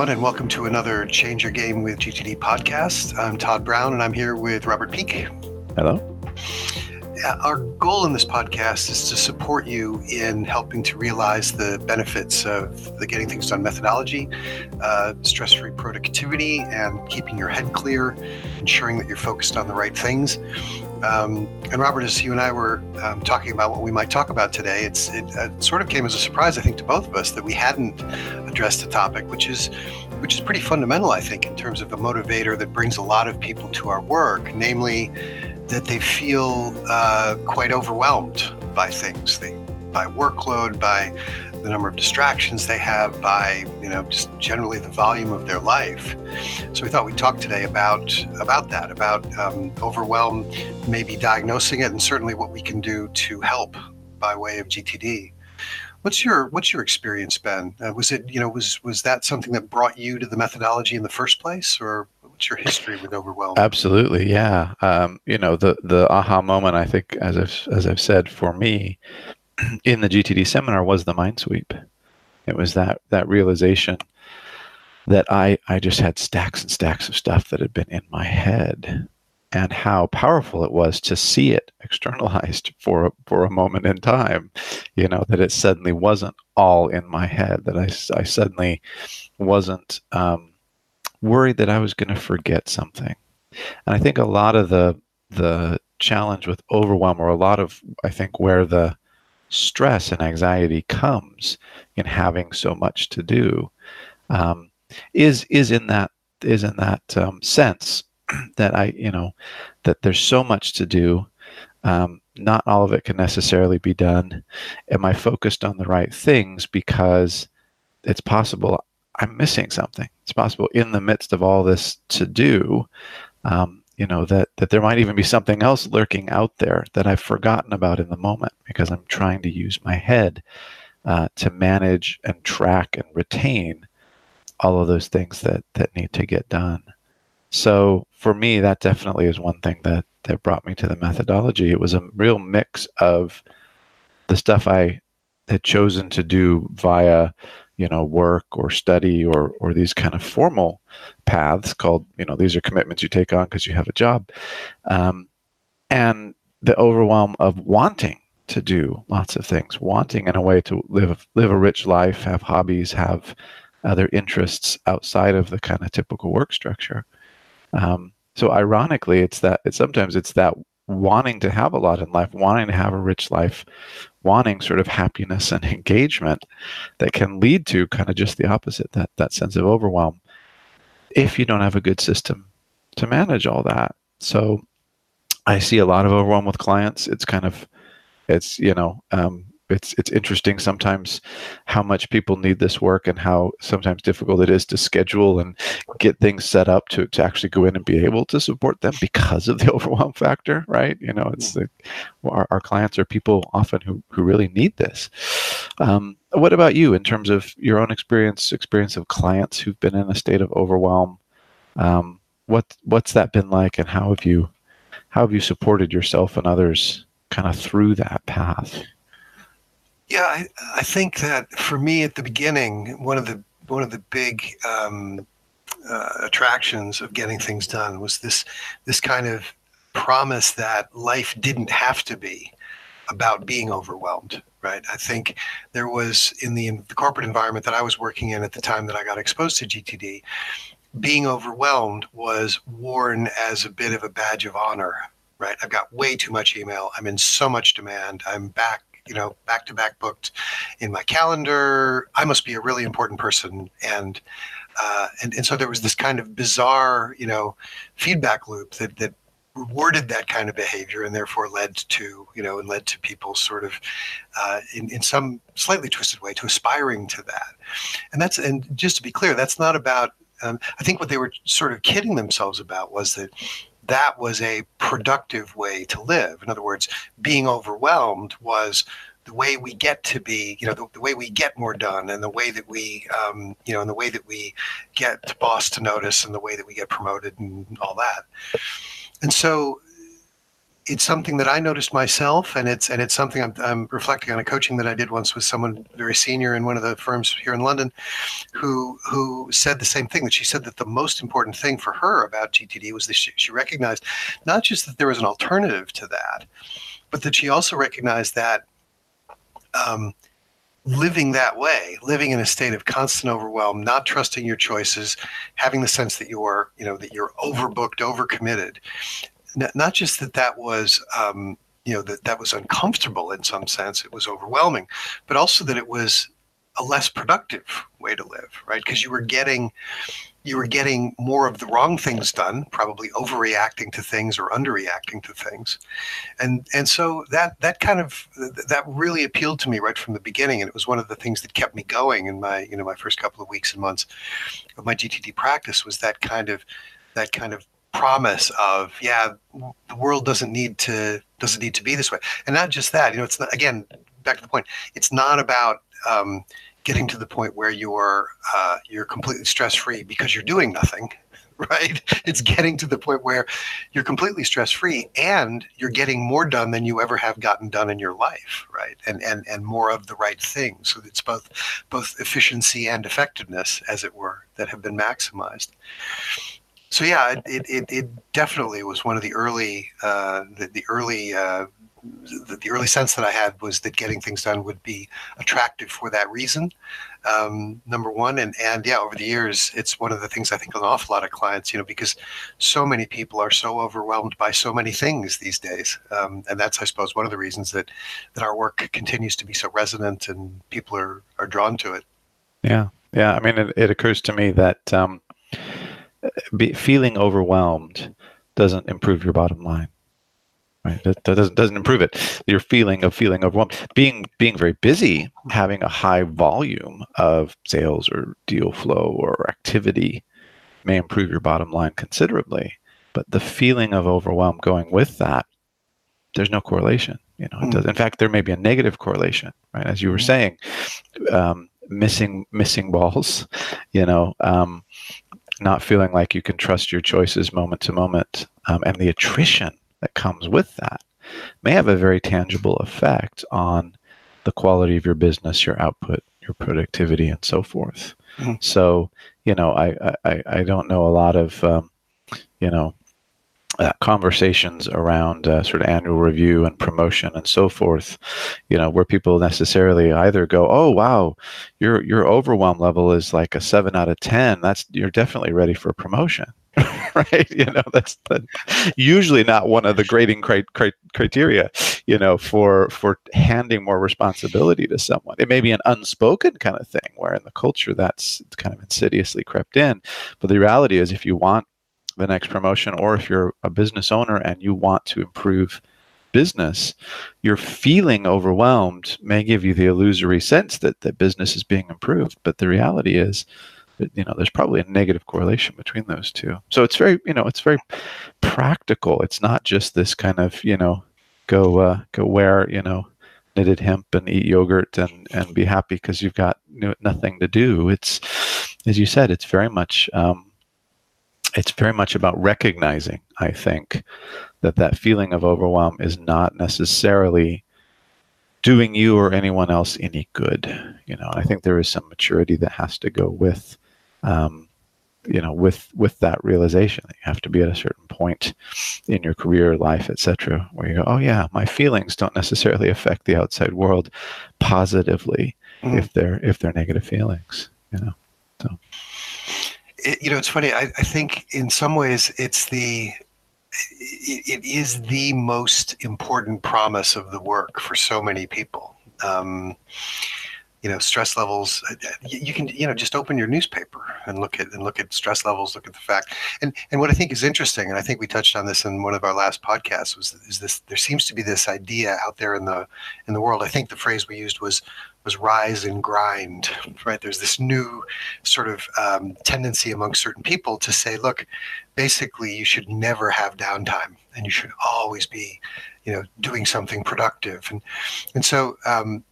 everyone, and welcome to another Change Your Game with GTD podcast. I'm Todd Brown, and I'm here with Robert Peake. Hello. Our goal in this podcast is to support you in helping to realize the benefits of the Getting Things Done methodology, uh, stress free productivity, and keeping your head clear, ensuring that you're focused on the right things. Um, and Robert, as you and I were um, talking about what we might talk about today, it uh, sort of came as a surprise, I think, to both of us that we hadn't addressed the topic which is which is pretty fundamental, I think, in terms of a motivator that brings a lot of people to our work, namely that they feel uh, quite overwhelmed by things, they, by workload, by the number of distractions they have by you know just generally the volume of their life. So we thought we'd talk today about about that about um, overwhelm maybe diagnosing it and certainly what we can do to help by way of gtd what's your what's your experience been? Uh, was it you know was was that something that brought you to the methodology in the first place or what's your history with overwhelm? Absolutely yeah. Um, you know the the aha moment i think as i've as i've said for me in the GTD seminar was the mind sweep. It was that that realization that I I just had stacks and stacks of stuff that had been in my head and how powerful it was to see it externalized for a, for a moment in time you know that it suddenly wasn't all in my head that I, I suddenly wasn't um, worried that I was going to forget something and I think a lot of the the challenge with overwhelm or a lot of I think where the stress and anxiety comes in having so much to do um, is is in that is in that um, sense that I you know that there's so much to do. Um, not all of it can necessarily be done. Am I focused on the right things? Because it's possible I'm missing something. It's possible in the midst of all this to do, um, you know that that there might even be something else lurking out there that I've forgotten about in the moment because I'm trying to use my head uh, to manage and track and retain all of those things that that need to get done. So for me, that definitely is one thing that that brought me to the methodology. It was a real mix of the stuff I had chosen to do via you know work or study or or these kind of formal paths called you know these are commitments you take on because you have a job. Um, and the overwhelm of wanting to do lots of things wanting in a way to live live a rich life have hobbies have other interests outside of the kind of typical work structure. Um, so ironically it's that it's sometimes it's that wanting to have a lot in life, wanting to have a rich life, wanting sort of happiness and engagement that can lead to kind of just the opposite, that that sense of overwhelm if you don't have a good system to manage all that. So I see a lot of overwhelm with clients. It's kind of it's, you know, um, it's it's interesting sometimes how much people need this work and how sometimes difficult it is to schedule and get things set up to, to actually go in and be able to support them because of the overwhelm factor right? You know it's the, our, our clients are people often who, who really need this. Um, what about you in terms of your own experience experience of clients who've been in a state of overwhelm? Um, what what's that been like and how have you how have you supported yourself and others kind of through that path yeah, I, I think that for me at the beginning, one of the one of the big um, uh, attractions of getting things done was this this kind of promise that life didn't have to be about being overwhelmed right? I think there was in the, in the corporate environment that i was working in at the time that i got exposed to gtd being overwhelmed was worn as a bit of a badge of honor right? I've got way too much email. I'm in so much demand. I'm back you know, back to back booked in my calendar. I must be a really important person. And, uh, and, and so there was this kind of bizarre, you know, feedback loop that, that rewarded that kind of behavior and therefore led to, you know, and led to people sort of, uh, in, in some slightly twisted way to aspiring to that. And that's, and just to be clear, that's not about, um, I think what they were sort of kidding themselves about was that that was a productive way to live. In other words, being overwhelmed was the way we get to be, you know, the, the way we get more done and the way that we, um, you know, and the way that we get boss to notice and the way that we get promoted and all that. And so it's something that I noticed myself, and it's and it's something I'm, I'm reflecting on a coaching that I did once with someone very senior in one of the firms here in London, who who said the same thing. That she said that the most important thing for her about GTD was that she, she recognized not just that there was an alternative to that, but that she also recognized that um, living that way, living in a state of constant overwhelm, not trusting your choices, having the sense that you're, you know, that you're overbooked, overcommitted. Not just that that was, um, you know, that that was uncomfortable in some sense, it was overwhelming, but also that it was a less productive way to live, right? Because you were getting you were getting more of the wrong things done, probably overreacting to things or underreacting to things, and and so that that kind of that really appealed to me right from the beginning, and it was one of the things that kept me going in my you know my first couple of weeks and months of my GTD practice was that kind of that kind of promise of yeah the world doesn't need to doesn't need to be this way, and not just that you know it's not again back to the point it's not about um, getting to the point where you're uh, you're completely stress free because you're doing nothing right? It's getting to the point where you're completely stress free and you're getting more done than you ever have gotten done in your life right? And and and more of the right things so it's both both efficiency and effectiveness as it were that have been maximized so yeah it it, it definitely was one of the early uh, the, the early uh, the, the, early sense that I had was that getting things done would be attractive for that reason. Um, number one, and and yeah, over the years, it's one of the things I think an awful lot of clients, you know, because so many people are so overwhelmed by so many things these days, um, and that's I suppose one of the reasons that that our work continues to be so resonant and people are are drawn to it. Yeah, yeah. I mean, it, it occurs to me that um, be, feeling overwhelmed doesn't improve your bottom line right? That, that, doesn't doesn't improve it. Your feeling of feeling overwhelmed being being very busy having a high volume of sales or deal flow or activity may improve your bottom line considerably but the feeling of overwhelm going with that there's no correlation you know? It does, in fact there may be a negative correlation right? As you were saying um, missing missing balls you know? Um, not feeling like you can trust your choices moment to moment um, and the attrition that comes with that may have a very tangible effect on the quality of your business, your output, your productivity, and so forth. Mm-hmm. So, you know, I, I, I don't know a lot of, um, you know, uh, conversations around uh, sort of annual review and promotion and so forth, you know, where people necessarily either go, "Oh, wow, your your overwhelm level is like a seven out of ten. That's you're definitely ready for a promotion." right? You know, that's the, usually not one of the grading cri- cri- criteria, you know, for for handing more responsibility to someone. It may be an unspoken kind of thing where in the culture that's kind of insidiously crept in. But the reality is, if you want the next promotion, or if you're a business owner and you want to improve business, your feeling overwhelmed may give you the illusory sense that that business is being improved. But the reality is you know there's probably a negative correlation between those two. So it's very you know it's very practical. It's not just this kind of you know go uh, go wear you know knitted hemp and eat yogurt and and be happy because you've got nothing to do. It's as you said it's very much um, it's very much about recognizing i think that that feeling of overwhelm is not necessarily doing you or anyone else any good you know i think there is some maturity that has to go with um, you know with with that realization that you have to be at a certain point in your career life etc where you go oh yeah my feelings don't necessarily affect the outside world positively mm. if they're if they're negative feelings you know so it, you know it's funny I, I think in some ways it's the it, it is the most important promise of the work for so many people. Um, you know stress levels uh, uh, you can you know just open your newspaper and look at and look at stress levels look at the fact. And and what i think is interesting and i think we touched on this in one of our last podcasts was is this there seems to be this idea out there in the in the world. I think the phrase we used was was rise and grind right? There's this new sort of um, tendency among certain people to say look basically you should never have downtime and you should always be you know doing something productive. And and so um,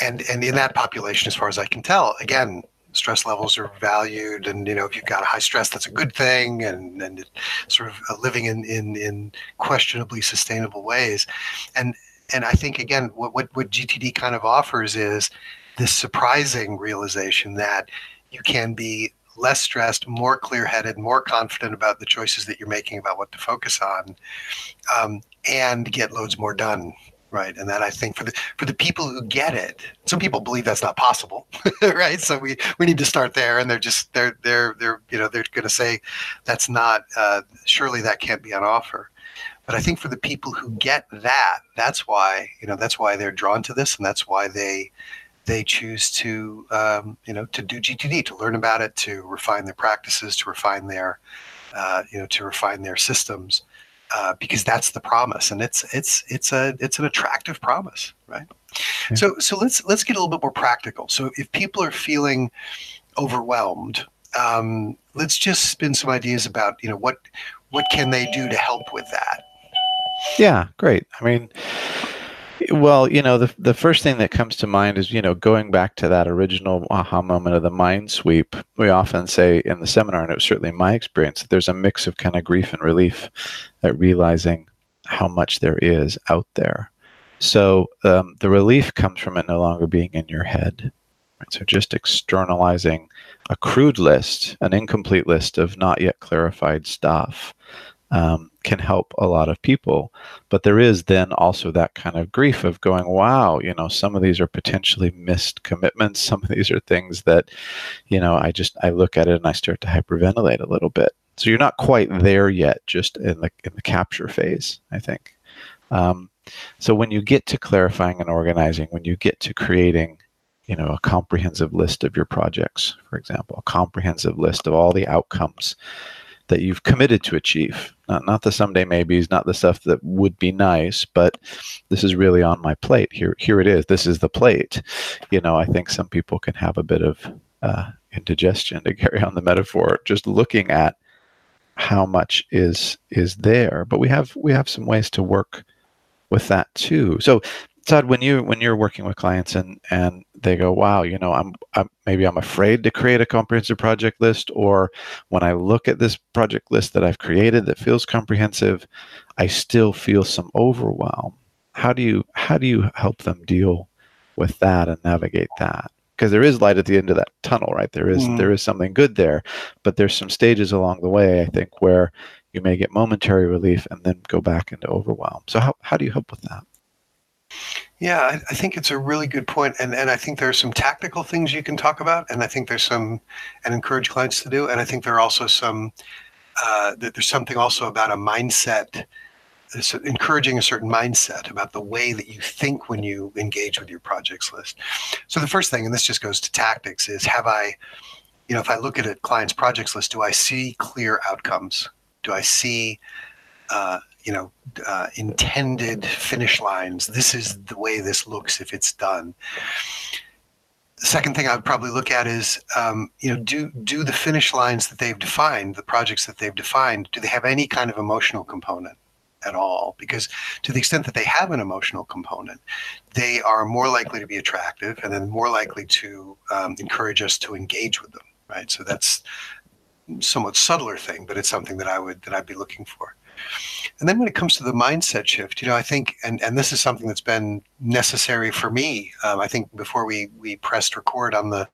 and and in that population, as far as I can tell, again, stress levels are valued, and you know if you've got a high stress, that's a good thing, and and sort of uh, living in in in questionably sustainable ways, and and I think again, what what what GTD kind of offers is this surprising realization that you can be less stressed, more clear headed, more confident about the choices that you're making about what to focus on, um, and get loads more done. Right. And that I think for the for the people who get it, some people believe that's not possible. right. So we, we need to start there and they're just they're they're they're you know, they're gonna say that's not uh, surely that can't be on offer. But I think for the people who get that, that's why, you know, that's why they're drawn to this and that's why they they choose to um, you know to do GTD to learn about it to refine their practices to refine their uh, you know to refine their systems uh, because that's the promise and it's it's it's a it's an attractive promise right? Yeah. so so let's let's get a little bit more practical. So if people are feeling overwhelmed um, let's just spin some ideas about you know what what can they do to help with that yeah great i mean well, you know, the the first thing that comes to mind is, you know, going back to that original aha moment of the mind sweep. We often say in the seminar, and it was certainly my experience, that there's a mix of kind of grief and relief at realizing how much there is out there. So um, the relief comes from it no longer being in your head. Right? So just externalizing a crude list, an incomplete list of not yet clarified stuff um, can help a lot of people. But there is then also that kind of grief of going, wow, you know, some of these are potentially missed commitments. Some of these are things that, you know, I just I look at it and I start to hyperventilate a little bit. So you're not quite there yet, just in the in the capture phase, I think. Um, so when you get to clarifying and organizing, when you get to creating you know a comprehensive list of your projects for example a comprehensive list of all the outcomes that you've committed to achieve. Not, not the someday maybes, not the stuff that would be nice, but this is really on my plate. Here, here it is. This is the plate. You know, I think some people can have a bit of uh, indigestion to carry on the metaphor, just looking at how much is is there. But we have we have some ways to work with that too. So Todd, when you when you're working with clients and and they go, wow, you know, I'm, I'm maybe I'm afraid to create a comprehensive project list, or when I look at this project list that I've created that feels comprehensive, I still feel some overwhelm. How do you how do you help them deal with that and navigate that? Because there is light at the end of that tunnel, right? There is mm. there is something good there, but there's some stages along the way, I think, where you may get momentary relief and then go back into overwhelm. So how, how do you help with that? Yeah, I, I, think it's a really good point, and and I think there are some tactical things you can talk about, and I think there's some, and encourage clients to do, and I think there are also some, uh, there's something also about a mindset, encouraging a certain mindset about the way that you think when you engage with your projects list. So the first thing, and this just goes to tactics, is have I, you know, if I look at a client's projects list, do I see clear outcomes? Do I see uh, you know, uh, intended finish lines. This is the way this looks if it's done. The second thing I would probably look at is, um, you know, do do the finish lines that they've defined, the projects that they've defined, do they have any kind of emotional component at all? Because to the extent that they have an emotional component, they are more likely to be attractive and then more likely to um, encourage us to engage with them. Right. So that's somewhat subtler thing, but it's something that I would that I'd be looking for. And then when it comes to the mindset shift, you know, I think, and, and this is something that's been necessary for me. Um, I think before we we pressed record on the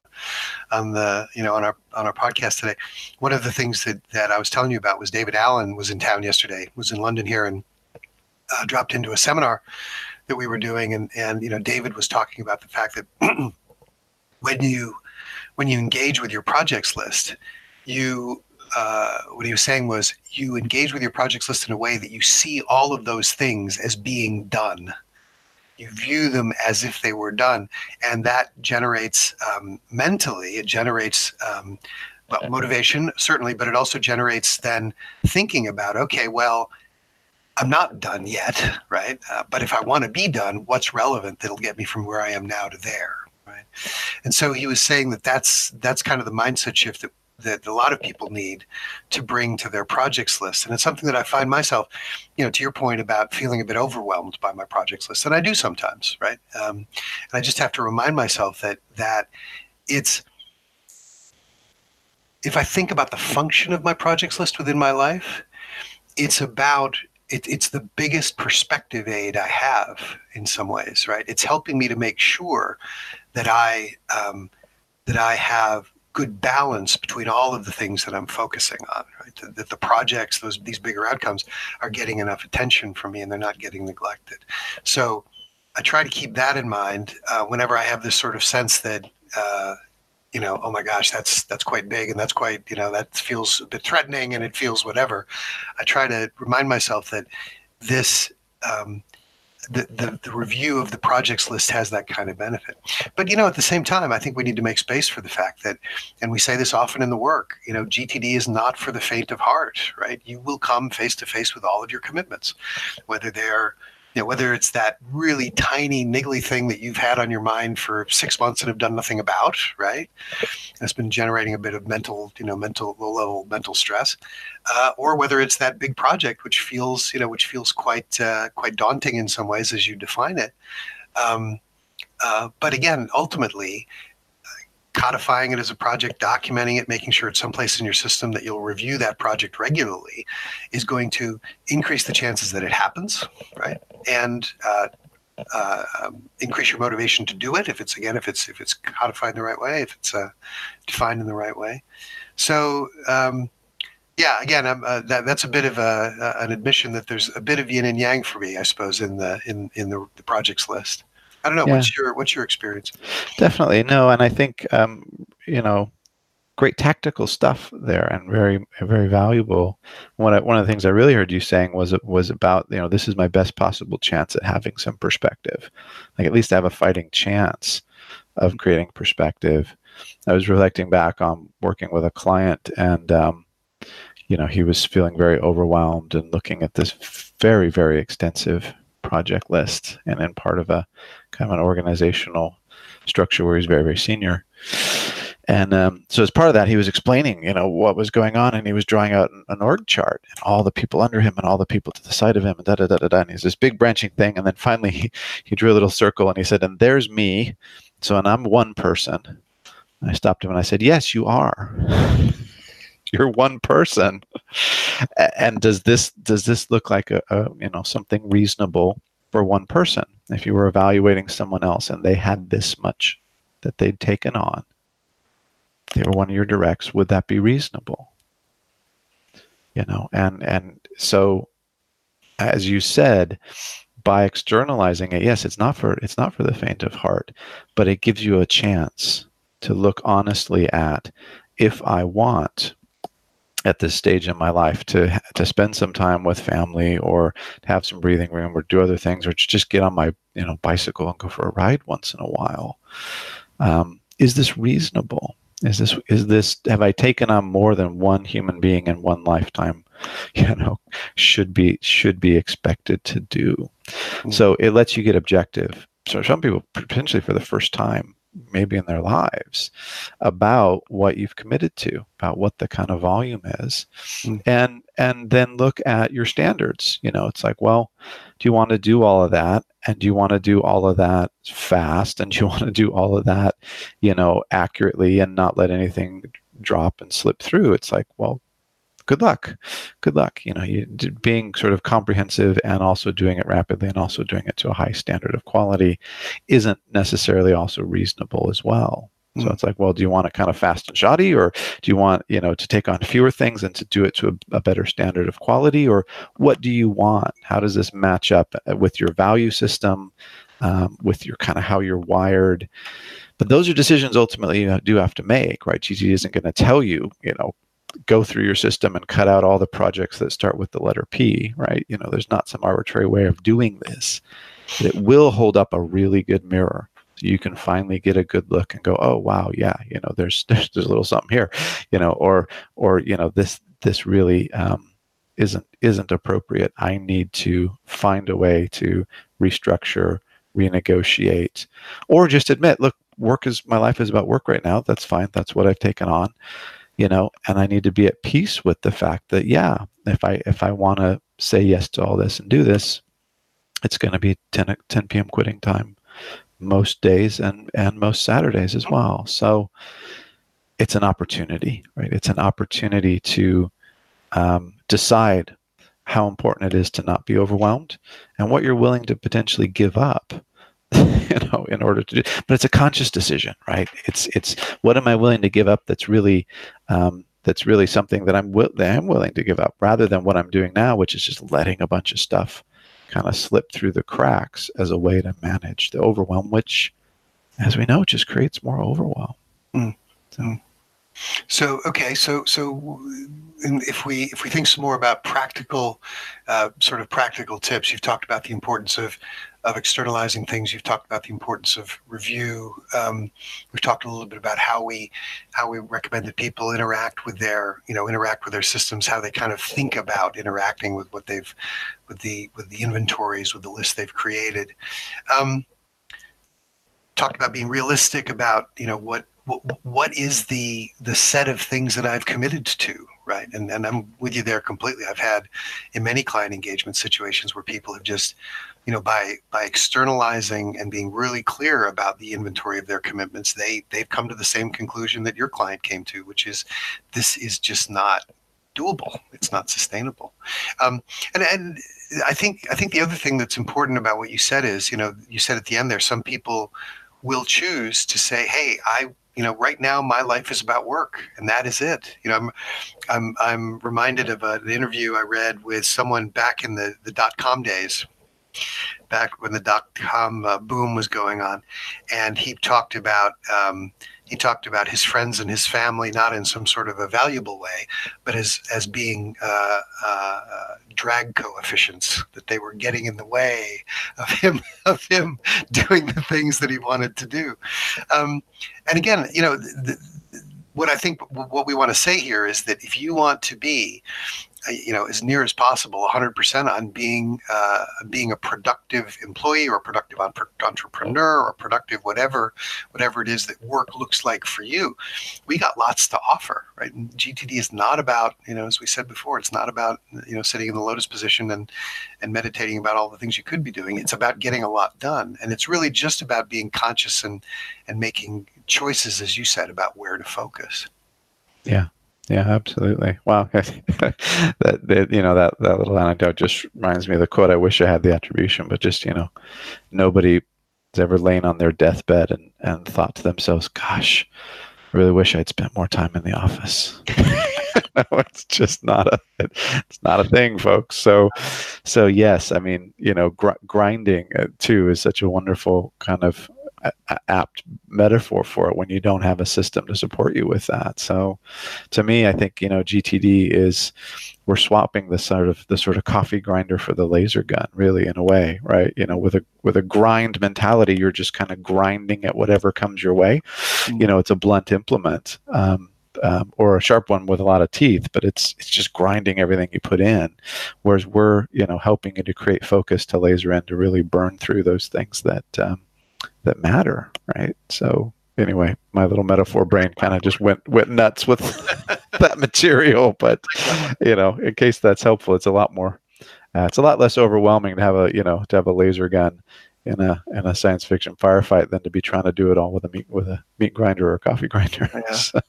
on the you know on our on our podcast today, one of the things that that I was telling you about was David Allen was in town yesterday, was in London here, and uh, dropped into a seminar that we were doing, and and you know David was talking about the fact that when you when you engage with your projects list, you uh, what he was saying was you engage with your projects list in a way that you see all of those things as being done. You view them as if they were done, and that generates um, mentally. It generates um, well, motivation certainly, but it also generates then thinking about okay, well, I'm not done yet, right? Uh, but if I want to be done, what's relevant that'll get me from where I am now to there, right? And so he was saying that that's that's kind of the mindset shift that that a lot of people need to bring to their projects list. And it's something that I find myself, you know, to your point about feeling a bit overwhelmed by my projects list, and I do sometimes, right? Um, and I just have to remind myself that that it's if I think about the function of my projects list within my life, it's about it, it's the biggest perspective aid I have in some ways, right? It's helping me to make sure that I um, that I have good balance between all of the things that I'm focusing on, right? That, the projects, those these bigger outcomes, are getting enough attention from me and they're not getting neglected. So I try to keep that in mind uh, whenever I have this sort of sense that. Uh, you know, oh my gosh, that's that's quite big, and that's quite, you know, that feels a bit threatening, and it feels whatever. I try to remind myself that this um, the, the, the, review of the projects list has that kind of benefit. But you know, at the same time, I think we need to make space for the fact that, and we say this often in the work, you know, GTD is not for the faint of heart, right? You will come face to face with all of your commitments, whether they're you know, whether it's that really tiny niggly thing that you've had on your mind for six months and have done nothing about, right? That's been generating a bit of mental, you know, mental low level mental stress, uh, or whether it's that big project which feels, you know, which feels quite uh, quite daunting in some ways as you define it. Um, uh, but again, ultimately, codifying it as a project, documenting it, making sure it's someplace in your system that you'll review that project regularly is going to increase the chances that it happens, right? And uh, uh, um, increase your motivation to do it if it's again if it's if it's codified in the right way, if it's uh, defined in the right way. So. Um, yeah, again, uh, that, that's a bit of a, an admission that there's a bit of yin and yang for me, I suppose, in the in in the, the projects list. I don't know. Yeah. What's your what's your experience? Definitely no, and I think um, you know, great tactical stuff there, and very very valuable. One of, one of the things I really heard you saying was was about you know this is my best possible chance at having some perspective, like at least I have a fighting chance of creating perspective. I was reflecting back on working with a client and. Um, you know, he was feeling very overwhelmed and looking at this very, very extensive project list and then part of a kind of an organizational structure where he's very very senior. And um, so as part of that he was explaining you know what was going on and he was drawing out an, an, org chart and all the people under him and all the people to the side of him and da da da da da. And he's this big branching thing. And then finally he, he drew a little circle and he said and there's me. So and i'm one person. And i stopped him and i said yes you are you're one person. And does this does this look like a, a, you know something reasonable for one person? If you were evaluating someone else and they had this much that they'd taken on they were one of your directs would that be reasonable? You know and and so as you said by externalizing it yes it's not for it's not for the faint of heart but it gives you a chance to look honestly at if i want at this stage in my life to to spend some time with family or have some breathing room or do other things or just get on my you know bicycle and go for a ride once in a while. Um, is this reasonable? Is this is this have i taken on more than one human being in one lifetime? You know should be should be expected to do. Mm-hmm. so it lets you get objective. So some people potentially for the first time maybe in their lives about what you've committed to about what the kind of volume is. Mm. and and then look at your standards you know it's like well do you want to do all of that? And do you want to do all of that fast? And do you want to do all of that you know accurately and not let anything drop and slip through? It's like well good luck. Good luck. You know you being sort of comprehensive and also doing it rapidly and also doing it to a high standard of quality isn't necessarily also reasonable as well. So mm. it's like well do you want it kind of fast and shoddy or do you want you know to take on fewer things and to do it to a, a better standard of quality? Or what do you want? How does this match up uh, with your value system um, with your kind of how you're wired? But those are decisions ultimately you do have to make right? GT isn't going to tell you you know go through your system and cut out all the projects that start with the letter P, right? You know, there's not some arbitrary way of doing this. It will hold up a really good mirror. So you can finally get a good look and go, oh wow, yeah, you know, there's there's, there's a little something here, you know, or or you know, this this really um, isn't isn't appropriate. I need to find a way to restructure, renegotiate, or just admit, look, work is my life is about work right now. That's fine. That's what I've taken on you know and i need to be at peace with the fact that yeah if i if i want to say yes to all this and do this it's going to be 10, 10 p.m quitting time most days and and most saturdays as well so it's an opportunity, right? It's an opportunity to um, decide how important it is to not be overwhelmed and what you're willing to potentially give up you know in order to do but it's a conscious decision right? It's it's what am i willing to give up that's really um, that's really something that i'm wi- that i'm willing to give up rather than what i'm doing now which is just letting a bunch of stuff kind of slip through the cracks as a way to manage the overwhelm which as we know just creates more overwhelm. Mm. so so okay, so so if we if we think some more about practical, uh, sort of practical tips, you've talked about the importance of of externalizing things. You've talked about the importance of review. Um, we've talked a little bit about how we how we recommend that people interact with their you know interact with their systems, how they kind of think about interacting with what they've with the with the inventories, with the list they've created. Um, talked about being realistic about you know what what, what is the the set of things that I've committed to, right? And and I'm with you there completely. I've had in many client engagement situations where people have just, you know, by by externalizing and being really clear about the inventory of their commitments, they they've come to the same conclusion that your client came to, which is this is just not doable. It's not sustainable. Um, and and I think I think the other thing that's important about what you said is, you know, you said at the end there, some people will choose to say, "Hey, I you know, right now my life is about work, and that is it. You know, I'm, I'm, I'm reminded of an interview I read with someone back in the the dot com days, back when the dot com uh, boom was going on, and he talked about um, he talked about his friends and his family not in some sort of a valuable way, but as as being uh, uh, drag coefficients that they were getting in the way of him of him doing the things that he wanted to do. Um, and again, you know, the, what I think what we want to say here is that if you want to be you know, as near as possible, 100% on being uh, being a productive employee or a productive entrepreneur or productive whatever whatever it is that work looks like for you. We got lots to offer, right? And GTD is not about, you know, as we said before, it's not about you know sitting in the lotus position and and meditating about all the things you could be doing. It's about getting a lot done, and it's really just about being conscious and and making choices, as you said, about where to focus. Yeah. Yeah, absolutely. Wow, that, that you know that that little anecdote just reminds me of the quote. I wish I had the attribution, but just you know, nobody has ever lain on their deathbed and and thought to themselves, "Gosh, I really wish I'd spent more time in the office." no, it's just not a it's not a thing, folks. So, so yes, I mean, you know, gr- grinding uh, too is such a wonderful kind of apt metaphor for it when you don't have a system to support you with that. So, to me, I think you know GTD is we're swapping the sort of the sort of coffee grinder for the laser gun, really, in a way, right? You know, with a with a grind mentality, you're just kind of grinding at whatever comes your way. Mm-hmm. You know, it's a blunt implement. Um, um, or a sharp one with a lot of teeth, but it's it's just grinding everything you put in. Whereas we're you know helping you to create focus to laser in to really burn through those things that um, that matter, right? So anyway, my little metaphor brain kind of just went went nuts with that material. But you know, in case that's helpful, it's a lot more. Uh, it's a lot less overwhelming to have a you know to have a laser gun in a in a science fiction firefight than to be trying to do it all with a meat with a meat grinder or a coffee grinder. Yeah. So.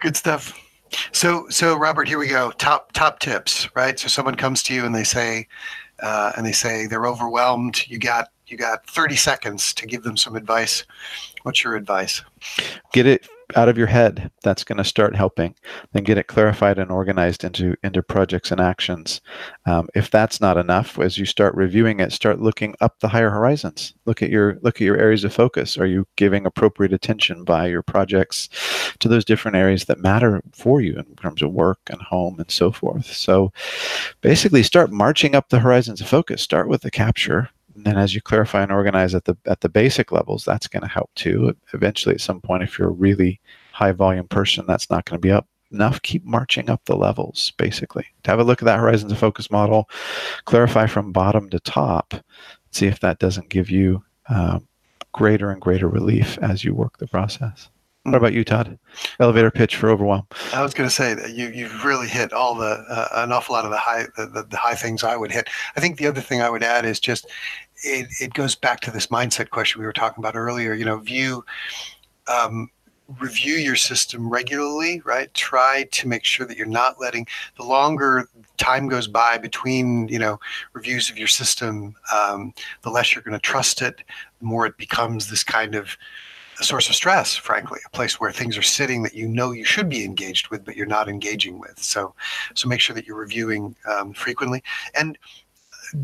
Good stuff. So so Robert, here we go. Top top tips, right? So someone comes to you and they say, uh, and they say they're overwhelmed. You got you got 30 seconds to give them some advice. What's your advice? Get it out of your head. That's going to start helping. Then get it clarified and organized into into projects and actions. Um, if that's not enough, as you start reviewing it, start looking up the higher horizons. Look at your look at your areas of focus. Are you giving appropriate attention by your projects to those different areas that matter for you in terms of work and home and so forth? So, basically, start marching up the horizons of focus. Start with the capture and then as you clarify and organize at the at the basic levels, that's going to help too. Eventually, at some point, if you're a really high volume person, that's not going to be up enough. Keep marching up the levels, basically. To have a look at that horizons of focus model, clarify from bottom to top, see if that doesn't give you um, greater and greater relief as you work the process. What about you, Todd? Elevator pitch for overwhelm. I was going to say that you you've really hit all the uh, an awful lot of the high the, the, the, high things I would hit. I think the other thing I would add is just it, it goes back to this mindset question we were talking about earlier. You know, view um, review your system regularly, right? Try to make sure that you're not letting the longer time goes by between, you know, reviews of your system, um, the less you're going to trust it, the more it becomes this kind of a source of stress, frankly, a place where things are sitting that you know you should be engaged with, but you're not engaging with. So, so make sure that you're reviewing um, frequently. And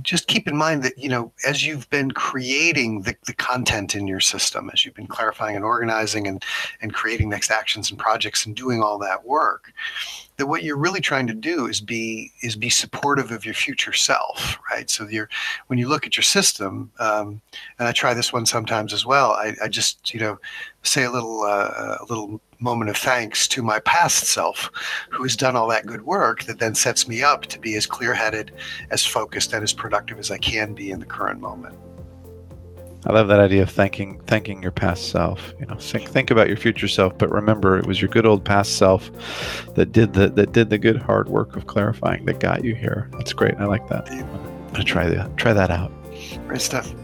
just keep in mind that you know as you've been creating the, the content in your system as you've been clarifying and organizing and and creating next actions and projects and doing all that work that what you're really trying to do is be is be supportive of your future self right? So you're when you look at your system um, and i try this one sometimes as well i, I just you know say a little uh, a little moment of thanks to my past self who has done all that good work that then sets me up to be as clear-headed as focused and as productive as i can be in the current moment I love that idea of thanking thanking your past self. You know, think think about your future self, but remember it was your good old past self that did the that did the good hard work of clarifying that got you here. That's great. I like that. I'm gonna try that try that out. Great stuff.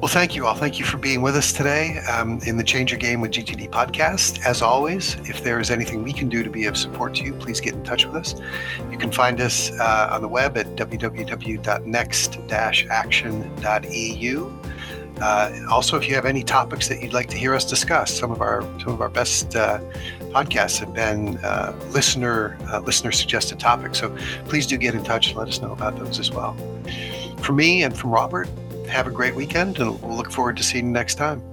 Well, thank you all. Thank you for being with us today um, in the Change Your Game with GTD podcast. As always, if there is anything we can do to be of support to you, please get in touch with us. You can find us uh, on the web at www.next-action.eu. Uh, also, if you have any topics that you'd like to hear us discuss, some of our some of our best uh, podcasts have been uh, listener uh, listener suggested topics. So please do get in touch and let us know about those as well. From me and from Robert, have a great weekend, and we'll look forward to seeing you next time.